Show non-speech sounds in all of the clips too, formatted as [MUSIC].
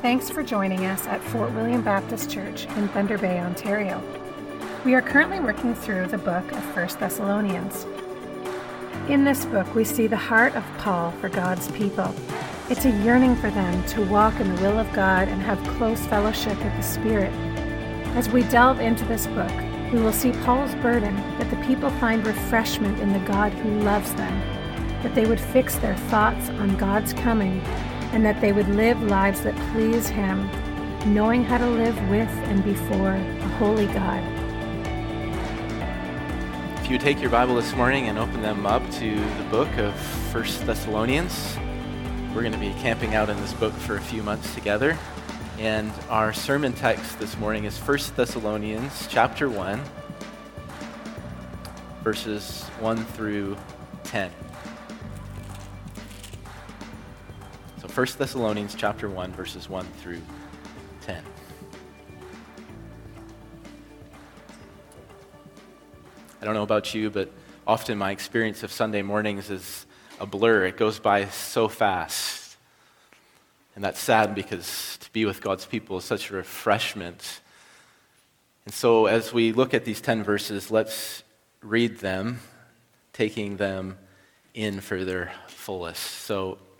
Thanks for joining us at Fort William Baptist Church in Thunder Bay, Ontario. We are currently working through the book of 1 Thessalonians. In this book, we see the heart of Paul for God's people. It's a yearning for them to walk in the will of God and have close fellowship with the Spirit. As we delve into this book, we will see Paul's burden that the people find refreshment in the God who loves them, that they would fix their thoughts on God's coming, and that they would live lives that please Him, knowing how to live with and before a holy God. If you take your Bible this morning and open them up to the book of First Thessalonians, we're going to be camping out in this book for a few months together. And our sermon text this morning is 1 Thessalonians chapter 1, verses 1 through 10. 1 Thessalonians chapter 1, verses 1 through 10. I don't know about you, but often my experience of Sunday mornings is a blur. It goes by so fast. And that's sad because to be with God's people is such a refreshment. And so, as we look at these 10 verses, let's read them, taking them in for their fullest. So,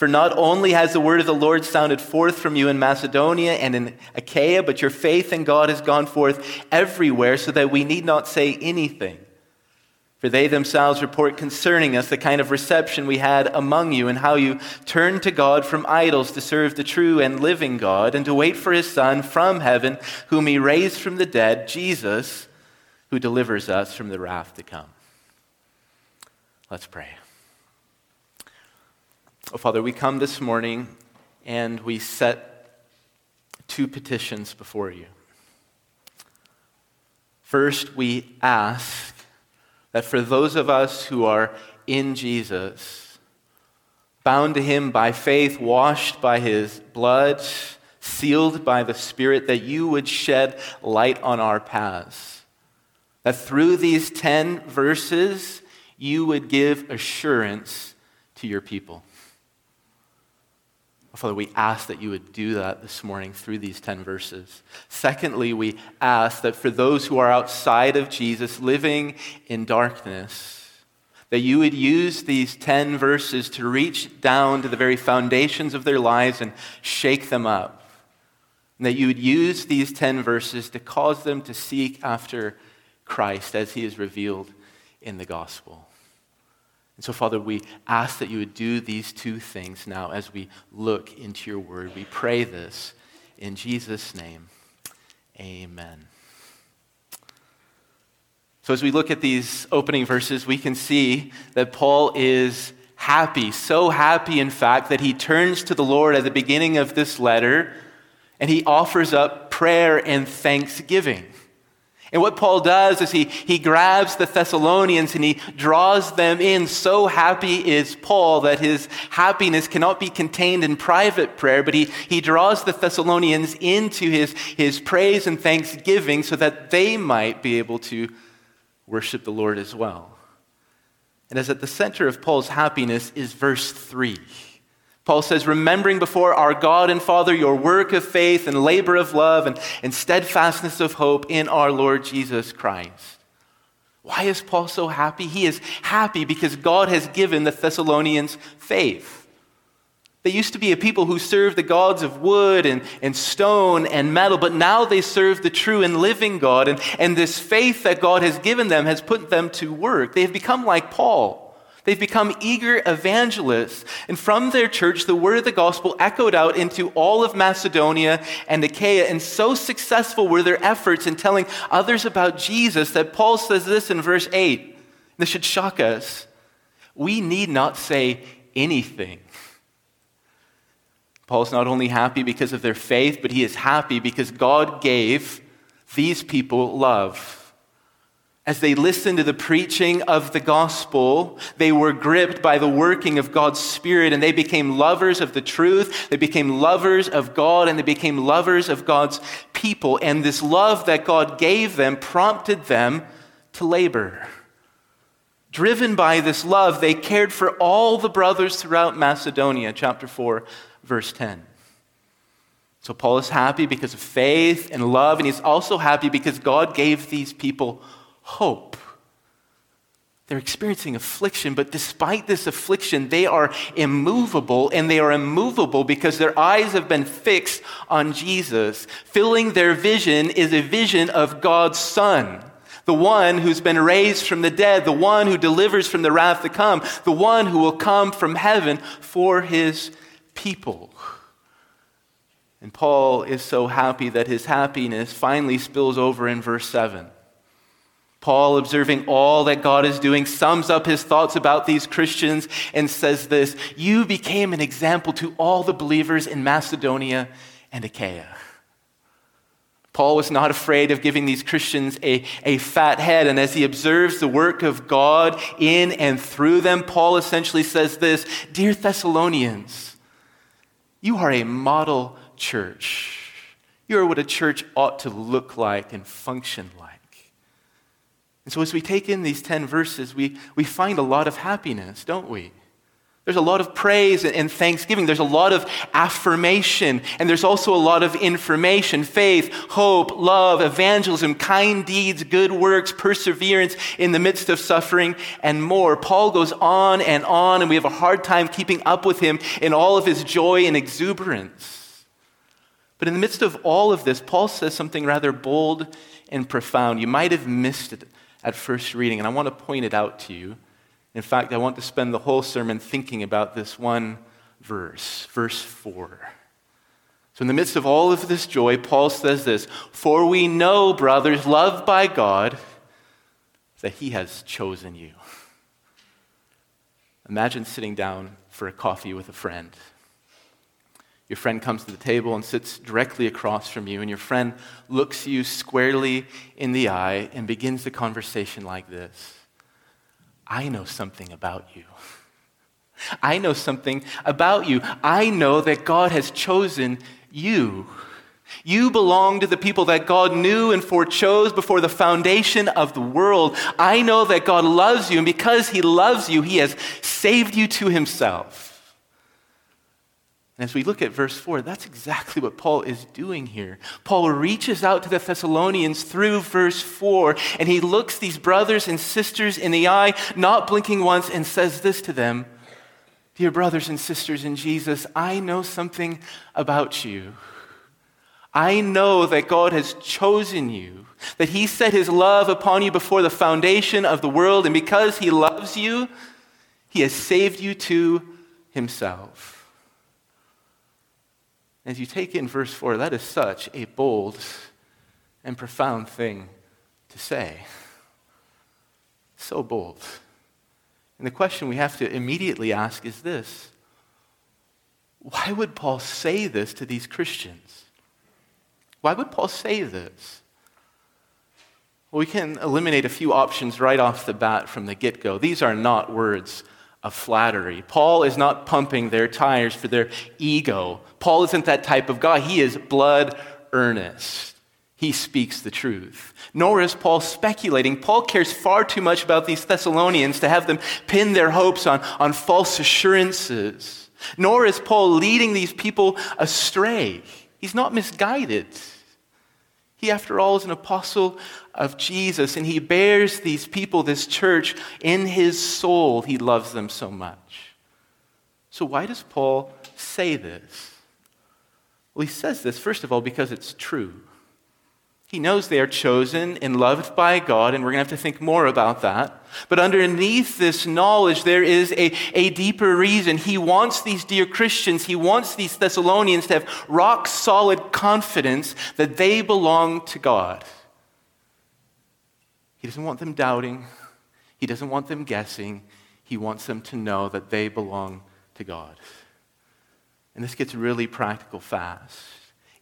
For not only has the word of the Lord sounded forth from you in Macedonia and in Achaia, but your faith in God has gone forth everywhere, so that we need not say anything. For they themselves report concerning us the kind of reception we had among you, and how you turned to God from idols to serve the true and living God, and to wait for his Son from heaven, whom he raised from the dead, Jesus, who delivers us from the wrath to come. Let's pray. Oh, Father, we come this morning and we set two petitions before you. First, we ask that for those of us who are in Jesus, bound to him by faith, washed by his blood, sealed by the Spirit, that you would shed light on our paths. That through these 10 verses, you would give assurance to your people. Father, we ask that you would do that this morning through these 10 verses. Secondly, we ask that for those who are outside of Jesus, living in darkness, that you would use these 10 verses to reach down to the very foundations of their lives and shake them up. And that you would use these 10 verses to cause them to seek after Christ as he is revealed in the gospel. And so, Father, we ask that you would do these two things now as we look into your word. We pray this in Jesus' name. Amen. So, as we look at these opening verses, we can see that Paul is happy, so happy, in fact, that he turns to the Lord at the beginning of this letter and he offers up prayer and thanksgiving. And what Paul does is he, he grabs the Thessalonians and he draws them in. So happy is Paul that his happiness cannot be contained in private prayer, but he, he draws the Thessalonians into his, his praise and thanksgiving so that they might be able to worship the Lord as well. And as at the center of Paul's happiness is verse 3. Paul says, remembering before our God and Father your work of faith and labor of love and, and steadfastness of hope in our Lord Jesus Christ. Why is Paul so happy? He is happy because God has given the Thessalonians faith. They used to be a people who served the gods of wood and, and stone and metal, but now they serve the true and living God. And, and this faith that God has given them has put them to work. They have become like Paul. They've become eager evangelists. And from their church, the word of the gospel echoed out into all of Macedonia and Achaia. And so successful were their efforts in telling others about Jesus that Paul says this in verse 8. This should shock us. We need not say anything Paul's not only happy because of their faith, but he is happy because God gave these people love. As they listened to the preaching of the gospel, they were gripped by the working of God's Spirit and they became lovers of the truth. They became lovers of God and they became lovers of God's people. And this love that God gave them prompted them to labor. Driven by this love, they cared for all the brothers throughout Macedonia, chapter 4, verse 10. So Paul is happy because of faith and love, and he's also happy because God gave these people hope. They're experiencing affliction, but despite this affliction, they are immovable, and they are immovable because their eyes have been fixed on Jesus. Filling their vision is a vision of God's Son the one who's been raised from the dead, the one who delivers from the wrath to come, the one who will come from heaven for his people. And Paul is so happy that his happiness finally spills over in verse 7. Paul, observing all that God is doing, sums up his thoughts about these Christians and says this You became an example to all the believers in Macedonia and Achaia. Paul was not afraid of giving these Christians a, a fat head. And as he observes the work of God in and through them, Paul essentially says this Dear Thessalonians, you are a model church. You are what a church ought to look like and function like. And so, as we take in these 10 verses, we, we find a lot of happiness, don't we? There's a lot of praise and thanksgiving. There's a lot of affirmation. And there's also a lot of information faith, hope, love, evangelism, kind deeds, good works, perseverance in the midst of suffering, and more. Paul goes on and on, and we have a hard time keeping up with him in all of his joy and exuberance. But in the midst of all of this, Paul says something rather bold and profound. You might have missed it at first reading, and I want to point it out to you. In fact, I want to spend the whole sermon thinking about this one verse, verse 4. So, in the midst of all of this joy, Paul says this For we know, brothers, loved by God, that he has chosen you. Imagine sitting down for a coffee with a friend. Your friend comes to the table and sits directly across from you, and your friend looks you squarely in the eye and begins the conversation like this I know something about you. I know something about you. I know that God has chosen you. You belong to the people that God knew and forechose before the foundation of the world. I know that God loves you, and because He loves you, He has saved you to Himself. And as we look at verse 4, that's exactly what Paul is doing here. Paul reaches out to the Thessalonians through verse 4, and he looks these brothers and sisters in the eye, not blinking once, and says this to them Dear brothers and sisters in Jesus, I know something about you. I know that God has chosen you, that He set His love upon you before the foundation of the world, and because He loves you, He has saved you to Himself. As you take in verse 4, that is such a bold and profound thing to say. So bold. And the question we have to immediately ask is this Why would Paul say this to these Christians? Why would Paul say this? Well, we can eliminate a few options right off the bat from the get go. These are not words of flattery. Paul is not pumping their tires for their ego. Paul isn't that type of guy. He is blood earnest. He speaks the truth. Nor is Paul speculating. Paul cares far too much about these Thessalonians to have them pin their hopes on, on false assurances. Nor is Paul leading these people astray. He's not misguided. He, after all, is an apostle of Jesus, and he bears these people, this church, in his soul. He loves them so much. So, why does Paul say this? Well, he says this, first of all, because it's true. He knows they are chosen and loved by God, and we're going to have to think more about that. But underneath this knowledge, there is a, a deeper reason. He wants these dear Christians, he wants these Thessalonians to have rock solid confidence that they belong to God. He doesn't want them doubting, he doesn't want them guessing. He wants them to know that they belong to God. And this gets really practical fast.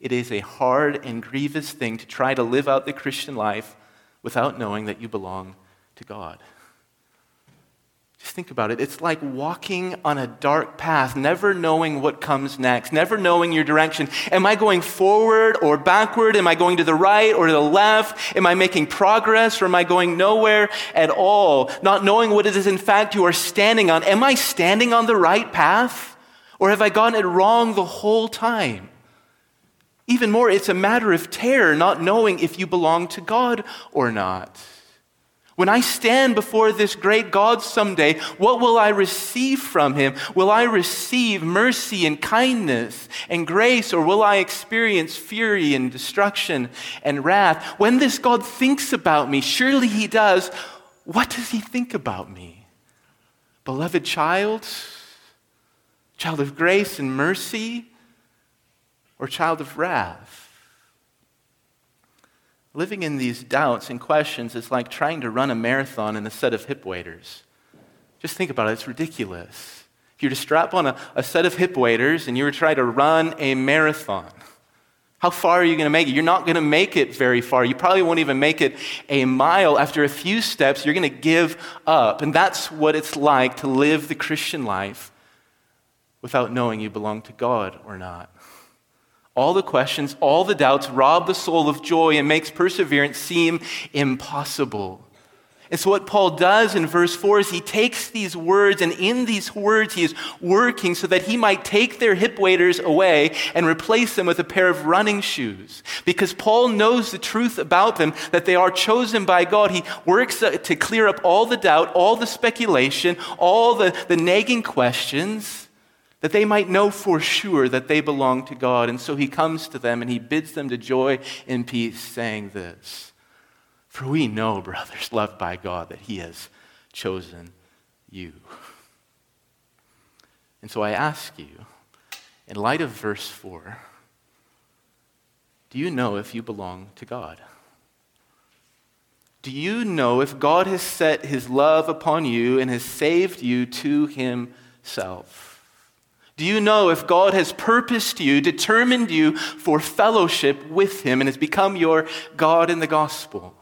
It is a hard and grievous thing to try to live out the Christian life without knowing that you belong to God. Think about it. It's like walking on a dark path, never knowing what comes next, never knowing your direction. Am I going forward or backward? Am I going to the right or the left? Am I making progress or am I going nowhere at all? Not knowing what it is, in fact, you are standing on. Am I standing on the right path or have I gotten it wrong the whole time? Even more, it's a matter of terror, not knowing if you belong to God or not. When I stand before this great God someday, what will I receive from him? Will I receive mercy and kindness and grace, or will I experience fury and destruction and wrath? When this God thinks about me, surely he does, what does he think about me? Beloved child, child of grace and mercy, or child of wrath? Living in these doubts and questions is like trying to run a marathon in a set of hip waders. Just think about it, it's ridiculous. If you were to strap on a, a set of hip waders and you were to try to run a marathon, how far are you going to make it? You're not going to make it very far. You probably won't even make it a mile. After a few steps, you're going to give up. And that's what it's like to live the Christian life without knowing you belong to God or not. All the questions, all the doubts rob the soul of joy and makes perseverance seem impossible. And so, what Paul does in verse 4 is he takes these words, and in these words, he is working so that he might take their hip waders away and replace them with a pair of running shoes. Because Paul knows the truth about them, that they are chosen by God. He works to clear up all the doubt, all the speculation, all the, the nagging questions that they might know for sure that they belong to God. And so he comes to them and he bids them to joy and peace, saying this For we know, brothers, [LAUGHS] loved by God, that he has chosen you. And so I ask you, in light of verse 4, do you know if you belong to God? Do you know if God has set his love upon you and has saved you to himself? Do you know if God has purposed you, determined you for fellowship with Him, and has become your God in the gospel?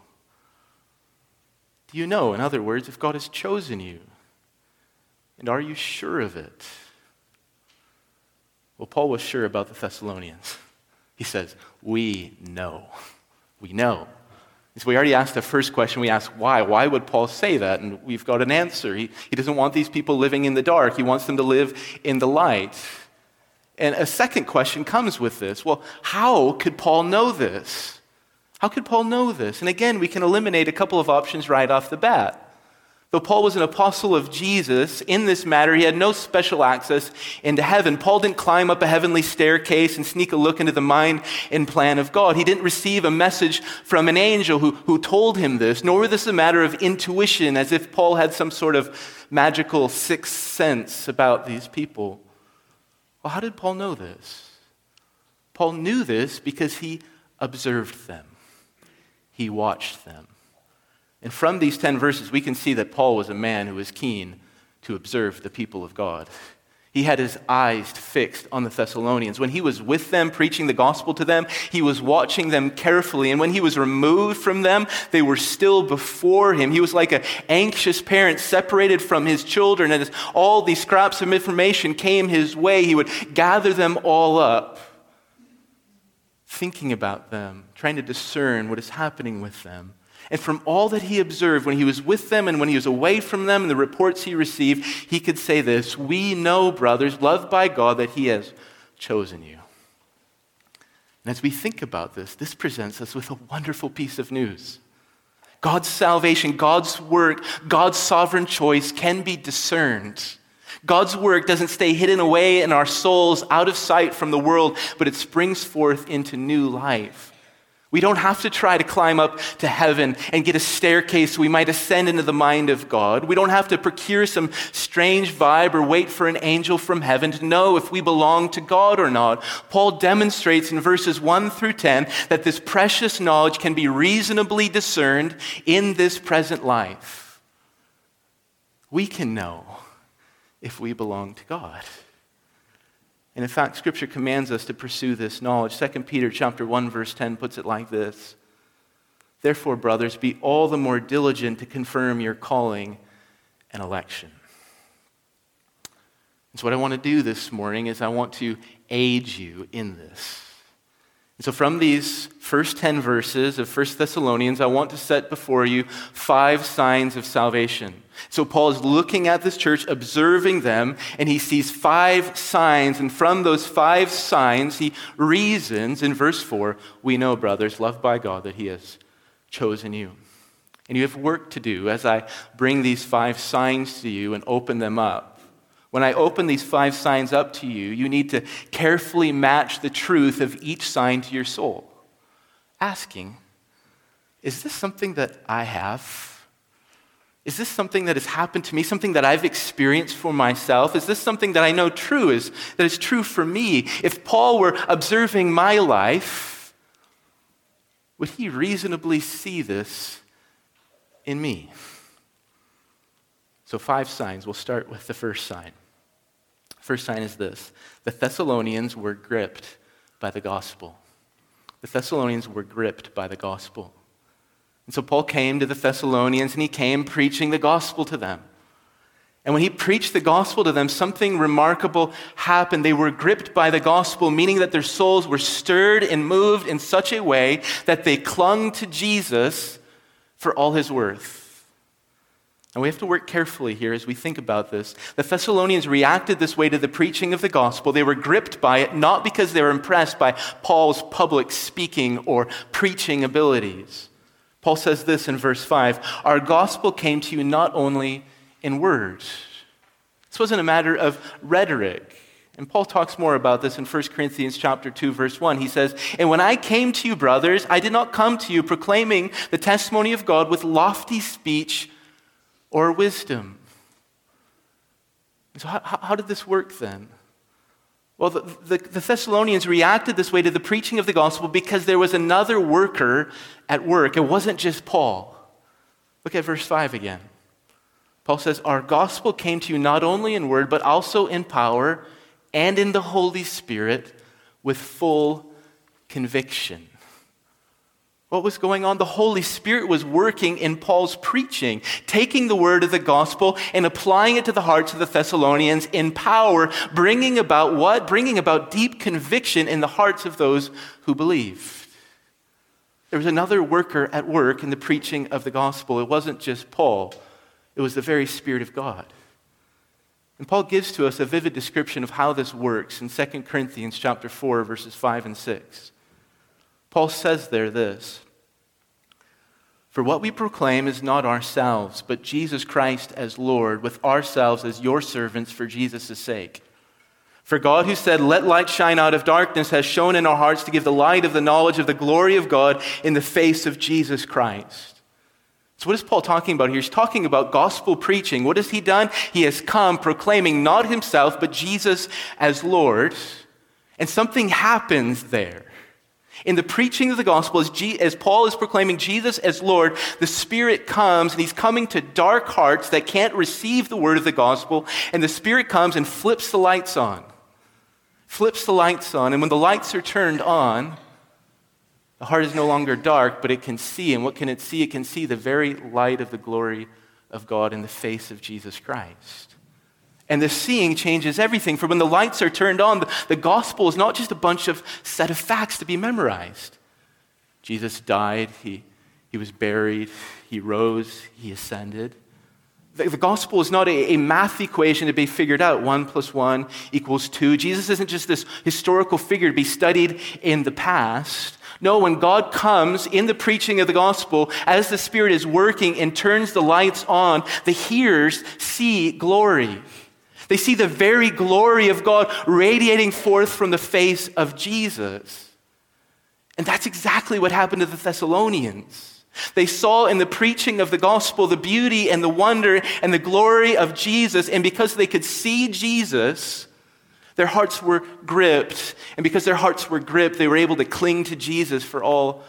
Do you know, in other words, if God has chosen you? And are you sure of it? Well, Paul was sure about the Thessalonians. He says, We know. We know. So we already asked the first question. We asked why. Why would Paul say that? And we've got an answer. He, he doesn't want these people living in the dark, he wants them to live in the light. And a second question comes with this. Well, how could Paul know this? How could Paul know this? And again, we can eliminate a couple of options right off the bat. Though Paul was an apostle of Jesus, in this matter, he had no special access into heaven. Paul didn't climb up a heavenly staircase and sneak a look into the mind and plan of God. He didn't receive a message from an angel who, who told him this, nor was this a matter of intuition, as if Paul had some sort of magical sixth sense about these people. Well, how did Paul know this? Paul knew this because he observed them, he watched them. And from these 10 verses, we can see that Paul was a man who was keen to observe the people of God. He had his eyes fixed on the Thessalonians. When he was with them, preaching the gospel to them, he was watching them carefully. And when he was removed from them, they were still before him. He was like an anxious parent separated from his children. And as all these scraps of information came his way, he would gather them all up, thinking about them, trying to discern what is happening with them. And from all that he observed when he was with them and when he was away from them and the reports he received, he could say this We know, brothers, loved by God, that he has chosen you. And as we think about this, this presents us with a wonderful piece of news. God's salvation, God's work, God's sovereign choice can be discerned. God's work doesn't stay hidden away in our souls, out of sight from the world, but it springs forth into new life. We don't have to try to climb up to heaven and get a staircase we might ascend into the mind of God. We don't have to procure some strange vibe or wait for an angel from heaven to know if we belong to God or not. Paul demonstrates in verses 1 through 10 that this precious knowledge can be reasonably discerned in this present life. We can know if we belong to God. And in fact, Scripture commands us to pursue this knowledge. 2 Peter chapter 1, verse 10 puts it like this. Therefore, brothers, be all the more diligent to confirm your calling and election. And so, what I want to do this morning is I want to aid you in this. And so, from these first 10 verses of 1 Thessalonians, I want to set before you five signs of salvation. So, Paul is looking at this church, observing them, and he sees five signs. And from those five signs, he reasons in verse 4 We know, brothers, loved by God, that he has chosen you. And you have work to do as I bring these five signs to you and open them up. When I open these five signs up to you, you need to carefully match the truth of each sign to your soul, asking, Is this something that I have? Is this something that has happened to me, something that I've experienced for myself? Is this something that I know true is that is true for me? If Paul were observing my life, would he reasonably see this in me? So, five signs. We'll start with the first sign. First sign is this the Thessalonians were gripped by the gospel. The Thessalonians were gripped by the gospel. And so Paul came to the Thessalonians and he came preaching the gospel to them. And when he preached the gospel to them, something remarkable happened. They were gripped by the gospel, meaning that their souls were stirred and moved in such a way that they clung to Jesus for all his worth. And we have to work carefully here as we think about this. The Thessalonians reacted this way to the preaching of the gospel. They were gripped by it not because they were impressed by Paul's public speaking or preaching abilities. Paul says this in verse 5 Our gospel came to you not only in words. This wasn't a matter of rhetoric. And Paul talks more about this in 1 Corinthians chapter 2 verse 1. He says, "And when I came to you, brothers, I did not come to you proclaiming the testimony of God with lofty speech or wisdom. So, how, how did this work then? Well, the, the, the, Thessalonians reacted this way to the preaching of the gospel because there was another worker at work. It wasn't just Paul. Look at verse 5 again. Paul says, Our gospel came to you not only in word, but also in power and in the Holy Spirit with full conviction. What was going on? The Holy Spirit was working in Paul's preaching, taking the word of the gospel and applying it to the hearts of the Thessalonians in power, bringing about what? Bringing about deep conviction in the hearts of those who believed. There was another worker at work in the preaching of the gospel. It wasn't just Paul, it was the very Spirit of God. And Paul gives to us a vivid description of how this works in 2 Corinthians chapter 4 verses 5 and 6. Paul says there this For what we proclaim is not ourselves, but Jesus Christ as Lord, with ourselves as your servants for Jesus' sake. For God, who said, Let light shine out of darkness, has shown in our hearts to give the light of the knowledge of the glory of God in the face of Jesus Christ. So, what is Paul talking about here? He's talking about gospel preaching. What has he done? He has come proclaiming not himself, but Jesus as Lord. And something happens there. In the preaching of the gospel, as, G- as, Paul is proclaiming Jesus as Lord, the Spirit comes and he's coming to dark hearts that can't receive the word of the gospel, and the Spirit comes and flips the lights on. Flips the lights on, and when the lights are turned on, the heart is no longer dark, but it can see. And what can it see? It can see the very light of the glory of God in the face of Jesus Christ. And the seeing changes everything. For when the lights are turned on, the, gospel is not just a bunch of set of facts to be memorized. Jesus died, he, he was buried, he rose, he ascended. The, the gospel is not a, a math equation to be figured out. One plus one equals two. Jesus isn't just this historical figure to be studied in the past. No, when God comes in the preaching of the gospel, as the Spirit is working and turns the lights on, the hearers see glory. They see the very glory of God radiating forth from the face of Jesus. And that's exactly what happened to the Thessalonians. They saw in the preaching of the gospel the beauty and the wonder and the glory of Jesus. And because they could see Jesus, their hearts were gripped. And because their hearts were gripped, they were able to cling to Jesus for all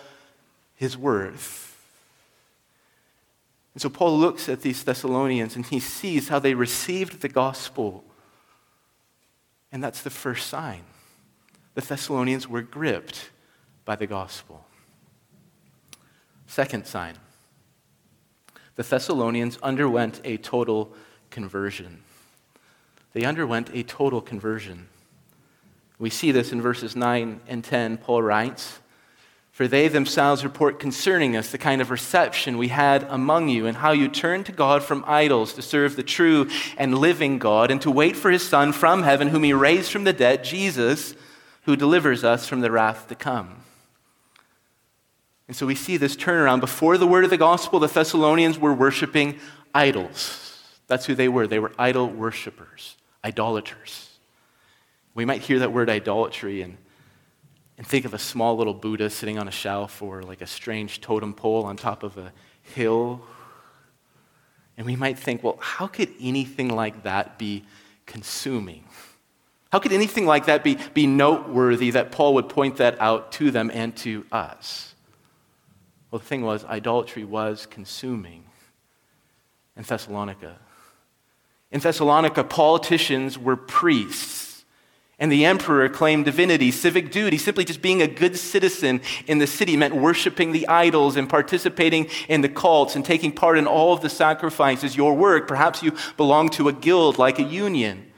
his worth. And so Paul looks at these Thessalonians and he sees how they received the gospel. And that's the first sign. The Thessalonians were gripped by the gospel. Second sign the Thessalonians underwent a total conversion. They underwent a total conversion. We see this in verses 9 and 10. Paul writes, For they themselves report concerning us the kind of reception we had among you, and how you turned to God from idols to serve the true and living God, and to wait for his Son from heaven, whom he raised from the dead, Jesus, who delivers us from the wrath to come. And so we see this turnaround. Before the word of the gospel, the Thessalonians were worshiping idols. That's who they were. They were idol worshippers, idolaters. We might hear that word idolatry and, and think of a small little Buddha sitting on a shelf or like a strange totem pole on top of a hill. And we might think, well, how could anything like that be consuming? How could anything like that be, be noteworthy that Paul would point that out to them and to us? Well, the thing was, idolatry was consuming in Thessalonica. In Thessalonica, politicians were priests, and the emperor claimed divinity, civic duty. Simply just being a good citizen in the city meant worshiping the idols and participating in the cults and taking part in all of the sacrifices. Your work, perhaps you belong to a guild like a union.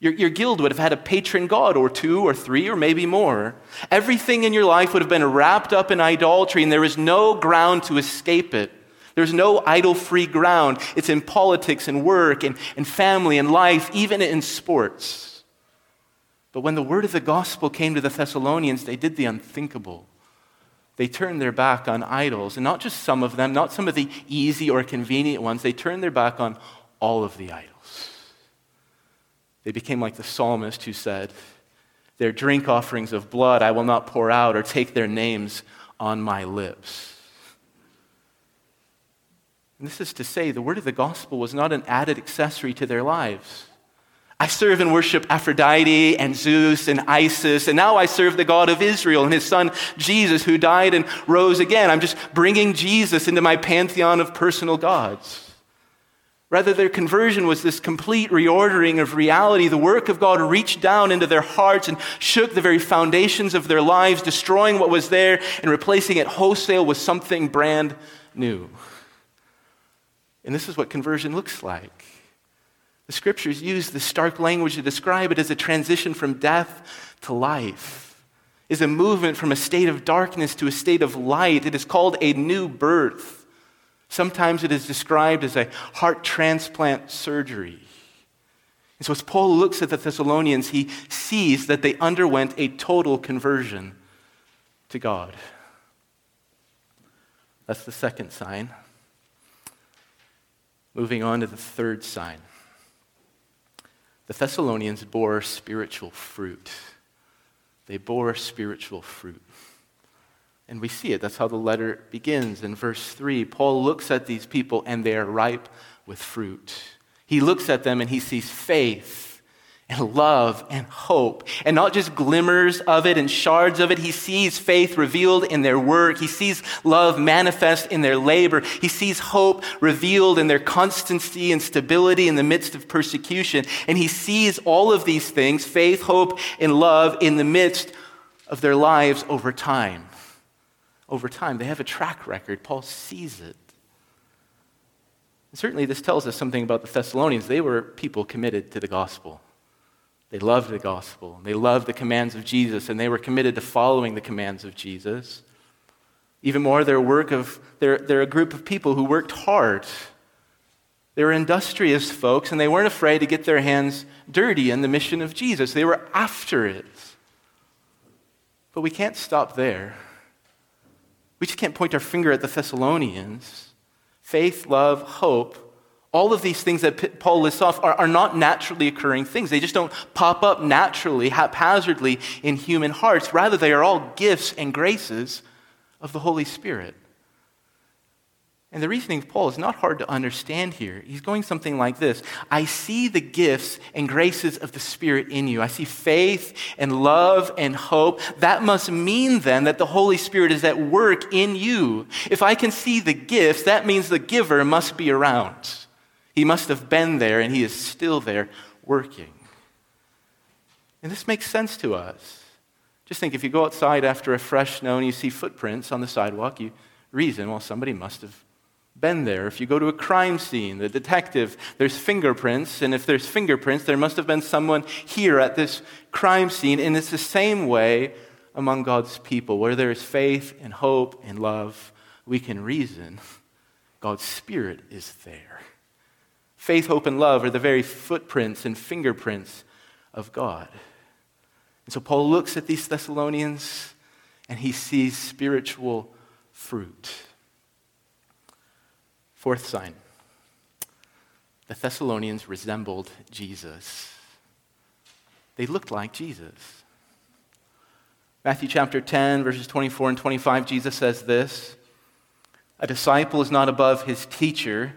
Your, your guild would have had a patron god or two or three or maybe more. Everything in your life would have been wrapped up in idolatry, and there is no ground to escape it. There's no idol free ground. It's in politics and work and, and family and life, even in sports. But when the word of the gospel came to the Thessalonians, they did the unthinkable. They turned their back on idols, and not just some of them, not some of the easy or convenient ones. They turned their back on all of the idols. They became like the psalmist who said, Their drink offerings of blood I will not pour out or take their names on my lips. And this is to say, the word of the gospel was not an added accessory to their lives. I serve and worship Aphrodite and Zeus and Isis, and now I serve the God of Israel and his son Jesus, who died and rose again. I'm just bringing Jesus into my pantheon of personal gods. Rather, their conversion was this complete reordering of reality. The work of God reached down into their hearts and shook the very foundations of their lives, destroying what was there and replacing it wholesale with something brand new. And this is what conversion looks like. The scriptures use the stark language to describe it as a transition from death to life, is a movement from a state of darkness to a state of light. It is called a new birth. Sometimes it is described as a heart transplant surgery. And so, as Paul looks at the Thessalonians, he sees that they underwent a total conversion to God. That's the second sign. Moving on to the third sign. The Thessalonians bore spiritual fruit. They bore spiritual fruit. And we see it. That's how the letter begins. In verse 3, Paul looks at these people and they are ripe with fruit. He looks at them and he sees faith and love and hope. And not just glimmers of it and shards of it. He sees faith revealed in their work. He sees love manifest in their labor. He sees hope revealed in their constancy and stability in the midst of persecution. And he sees all of these things, faith, hope, and love, in the midst of their lives over time over time. They have a track record. Paul sees it. And certainly, this tells us something about the Thessalonians. They were people committed to the gospel. They loved the gospel. They loved the commands of Jesus, and they were committed to following the commands of Jesus. Even more, they're, work of, they're, they're a group of people who worked hard. They were industrious folks, and they weren't afraid to get their hands dirty in the mission of Jesus. They were after it. But we can't stop there. We just can't point our finger at the Thessalonians. Faith, love, hope All of these things that Paul lists off are, are not naturally occurring things. They just don't pop up naturally, haphazardly in human hearts. Rather, they are all gifts and graces of the Holy Spirit. And the reasoning of Paul is not hard to understand here. He's going something like this I see the gifts and graces of the Spirit in you. I see faith and love and hope. That must mean then that the Holy Spirit is at work in you. If I can see the gifts, that means the giver must be around. He must have been there and he is still there working. And this makes sense to us. Just think if you go outside after a fresh snow and you see footprints on the sidewalk, you reason, well, somebody must have been there. If you go to a crime scene, the detective, there's fingerprints, and if there's fingerprints, there must have been someone here at this crime scene. And it's the same way among God's people. Where there is faith and hope and love, we can reason God's Spirit is there. Faith, hope, and love are the very footprints and fingerprints of God. And so Paul looks at these Thessalonians and he sees spiritual fruit. Fourth sign the Thessalonians resembled Jesus. They looked like Jesus. Matthew chapter 10, verses 24 and 25, Jesus says this A disciple is not above his teacher,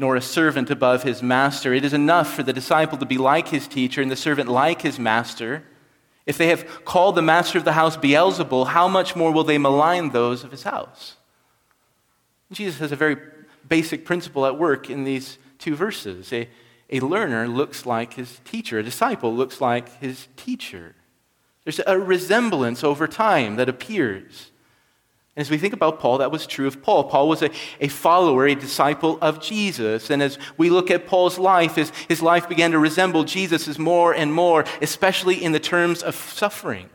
nor a servant above his master. It is enough for the disciple to be like his teacher and the servant like his master. If they have called the master of the house Beelzebul, how much more will they malign those of his house? Jesus has a very basic principle at work in these two verses. A, a learner looks like his teacher, a disciple looks like his teacher. There's a resemblance over time that appears. And as we think about Paul, that was true of Paul. Paul was a, a follower, a disciple of Jesus. And as we look at Paul's life, his, his life began to resemble Jesus' more and more, especially in the terms of suffering.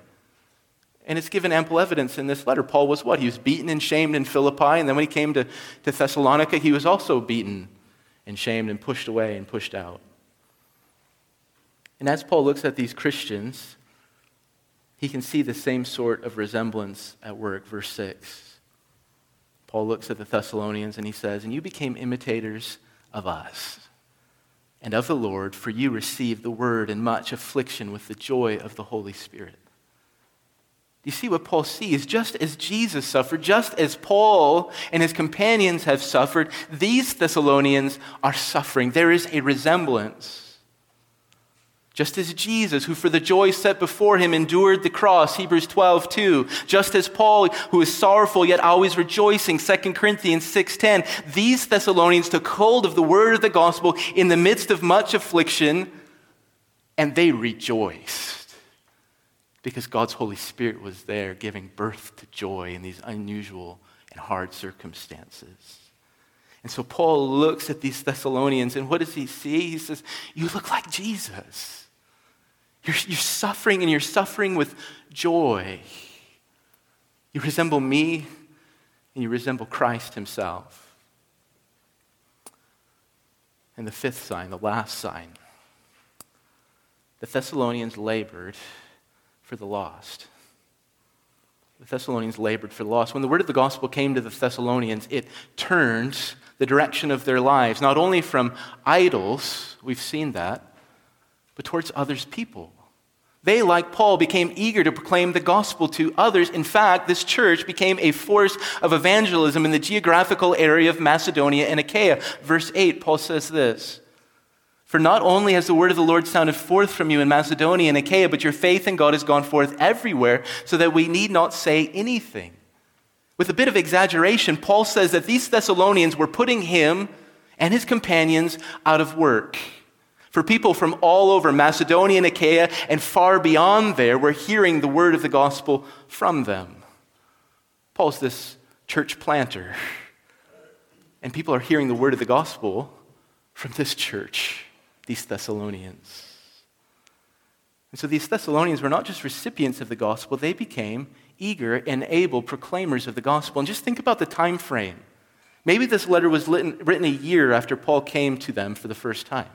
And it's given ample evidence in this letter. Paul was what? He was beaten and shamed in Philippi, and then when he came to, to Thessalonica, he was also beaten and shamed and pushed away and pushed out. And as Paul looks at these Christians, he can see the same sort of resemblance at work. Verse 6. Paul looks at the Thessalonians and he says, And you became imitators of us and of the Lord, for you received the word in much affliction with the joy of the Holy Spirit you see what Paul sees? Just as Jesus suffered, just as Paul and his companions have suffered, these Thessalonians are suffering. There is a resemblance. Just as Jesus, who for the joy set before him endured the cross, Hebrews 12, 2. Just as Paul, who is sorrowful yet always rejoicing, 2 Corinthians 6.10. These Thessalonians took hold of the word of the gospel in the midst of much affliction, and they rejoiced because God's Holy Spirit was there giving birth to joy in these unusual and hard circumstances. And so Paul looks at these Thessalonians, and what does he see? He says, You look like Jesus. You're, you're suffering, and you're suffering with joy. You resemble me, and you resemble Christ himself. And the fifth sign, the last sign, the Thessalonians labored for the lost. The Thessalonians labored for the lost. When the word of the gospel came to the Thessalonians, it turned the direction of their lives, not only from idols, we've seen that, but towards others' people. They, like Paul, became eager to proclaim the gospel to others. In fact, this church became a force of evangelism in the geographical area of Macedonia and Achaia. Verse 8, Paul says this for not only has the word of the Lord sounded forth from you in Macedonia and Achaia, but your faith in God has gone forth everywhere, so that we need not say anything. With a bit of exaggeration, Paul says that these Thessalonians were putting him and his companions out of work. For people from all over Macedonia and Achaia and far beyond there were hearing the word of the gospel from them. Paul's this church planter, and people are hearing the word of the gospel from this church these Thessalonians. And so these Thessalonians were not just recipients of the gospel, they became eager and able proclaimers of the gospel. And just think about the time frame. Maybe this letter was written a year after Paul came to them for the first time.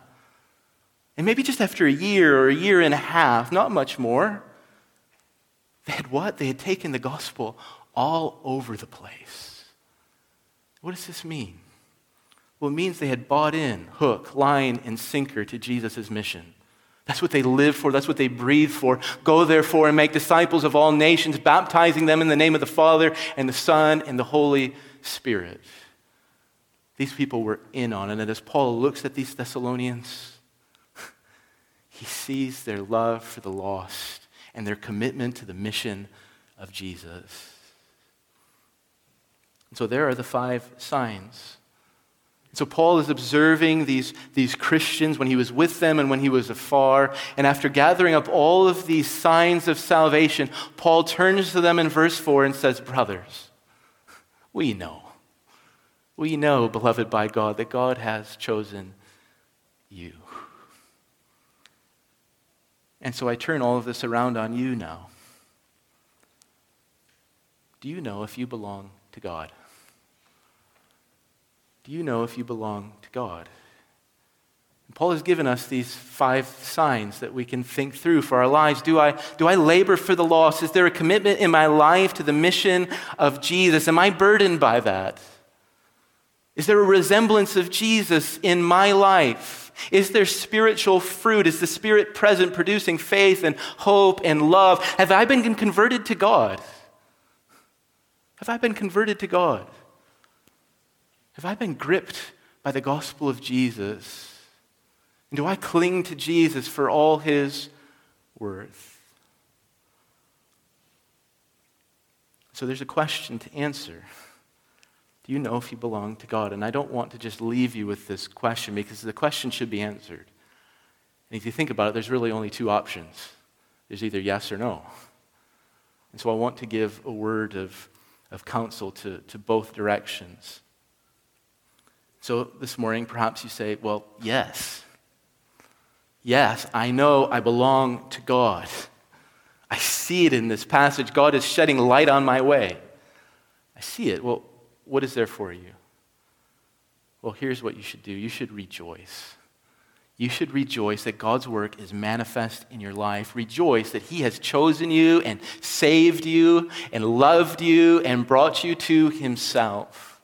And maybe just after a year or a year and a half, not much more, they had what? They had taken the gospel all over the place. What does this mean? Well, it means they had bought in hook, line, and sinker to Jesus' mission. That's what they live for. That's what they breathe for. Go therefore and make disciples of all nations, baptizing them in the name of the Father and the Son and the Holy Spirit. These people were in on it. And as Paul looks at these Thessalonians, he sees their love for the lost and their commitment to the mission of Jesus. And so there are the five signs so Paul is observing these, these Christians when he was with them and when he was afar. And after gathering up all of these signs of salvation, Paul turns to them in verse 4 and says, Brothers, we know. We know, beloved by God, that God has chosen you. And so I turn all of this around on you now. Do you know if you belong to God? Do you know if you belong to God? And Paul has given us these five signs that we can think through for our lives. Do I, do I labor for the lost? Is there a commitment in my life to the mission of Jesus? Am I burdened by that? Is there a resemblance of Jesus in my life? Is there spiritual fruit? Is the Spirit present, producing faith and hope and love? Have I been converted to God? Have I been converted to God? Have I been gripped by the gospel of Jesus? And do I cling to Jesus for all his worth? So there's a question to answer. You know if you belong to God? And I don't want to just leave you with this question because the question should be answered. And if you think about it, there's really only two options there's either yes or no. And so I want to give a word of, of counsel to, to both directions. So this morning, perhaps you say, Well, yes. Yes, I know I belong to God. I see it in this passage. God is shedding light on my way. I see it. Well, what is there for you? Well, here's what you should do you should rejoice. You should rejoice that God's work is manifest in your life. Rejoice that He has chosen you and saved you and loved you and brought you to Himself.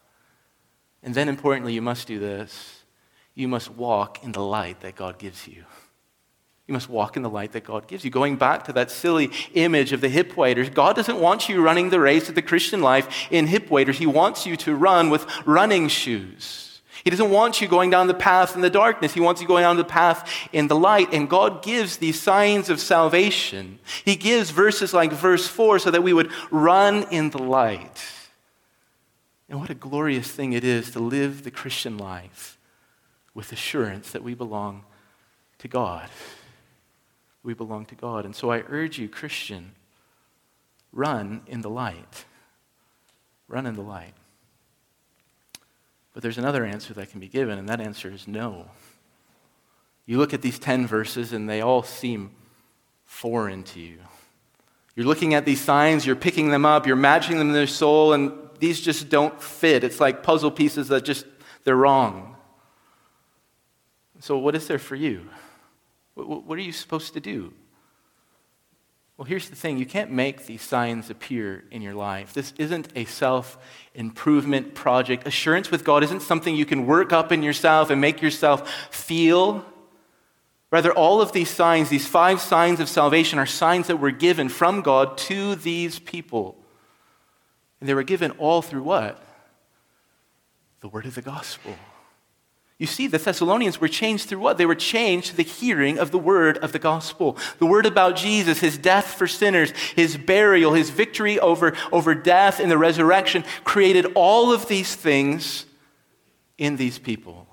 And then, importantly, you must do this you must walk in the light that God gives you. You must walk in the light that God gives you. Going back to that silly image of the hip waders, God doesn't want you running the race of the Christian life in hip waders. He wants you to run with running shoes. He doesn't want you going down the path in the darkness. He wants you going down the path in the light. And God gives these signs of salvation. He gives verses like verse 4 so that we would run in the light. And what a glorious thing it is to live the Christian life with assurance that we belong to God. We belong to God. And so I urge you, Christian, run in the light. Run in the light. But there's another answer that can be given, and that answer is no. You look at these 10 verses, and they all seem foreign to you. You're looking at these signs, you're picking them up, you're matching them in their soul, and these just don't fit. It's like puzzle pieces that just, they're wrong. So, what is there for you? What are you supposed to do? Well, here's the thing you can't make these signs appear in your life. This isn't a self improvement project. Assurance with God isn't something you can work up in yourself and make yourself feel. Rather, all of these signs, these five signs of salvation, are signs that were given from God to these people. And they were given all through what? The word of the gospel. You see, the Thessalonians were changed through what? They were changed to the hearing of the word of the gospel. The word about Jesus, his death for sinners, his burial, his victory over, over death and the resurrection, created all of these things in these people.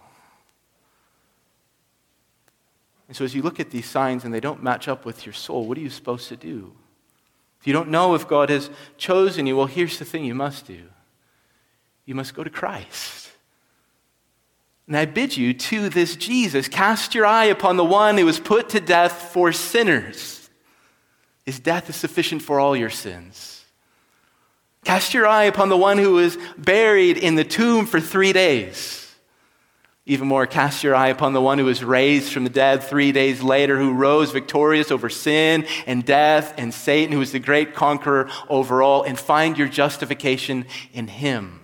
And so, as you look at these signs and they don't match up with your soul, what are you supposed to do? If you don't know if God has chosen you, well, here's the thing you must do you must go to Christ. And I bid you to this Jesus cast your eye upon the one who was put to death for sinners. His death is sufficient for all your sins. Cast your eye upon the one who was buried in the tomb for three days. Even more, cast your eye upon the one who was raised from the dead three days later, who rose victorious over sin and death and Satan, who is the great conqueror over all, and find your justification in him.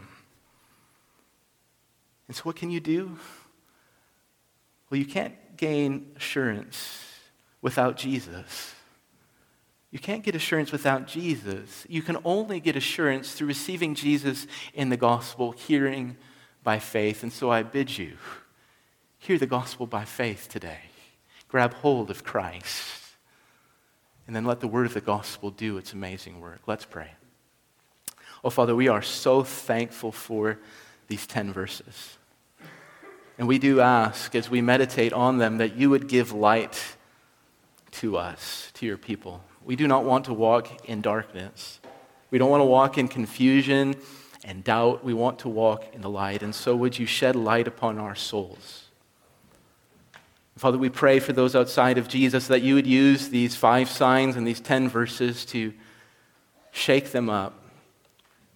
And so, what can you do? Well, you can't gain assurance without Jesus. You can't get assurance without Jesus. You can only get assurance through receiving Jesus in the gospel, hearing by faith. And so I bid you hear the gospel by faith today. Grab hold of Christ. And then let the word of the gospel do its amazing work. Let's pray. Oh, Father, we are so thankful for these 10 verses. And we do ask, as we meditate on them, that you would give light to us, to your people. We do not want to walk in darkness. We don't want to walk in confusion and doubt. We want to walk in the light. And so, would you shed light upon our souls? Father, we pray for those outside of Jesus that you would use these five signs and these ten verses to shake them up,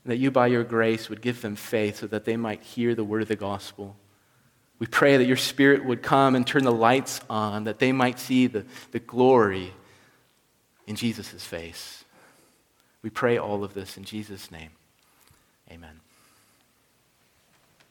that you, by your grace, would give them faith so that they might hear the word of the gospel. We pray that your Spirit would come and turn the lights on that they might see the, the glory in Jesus' face. We pray all of this in Jesus' name. Amen.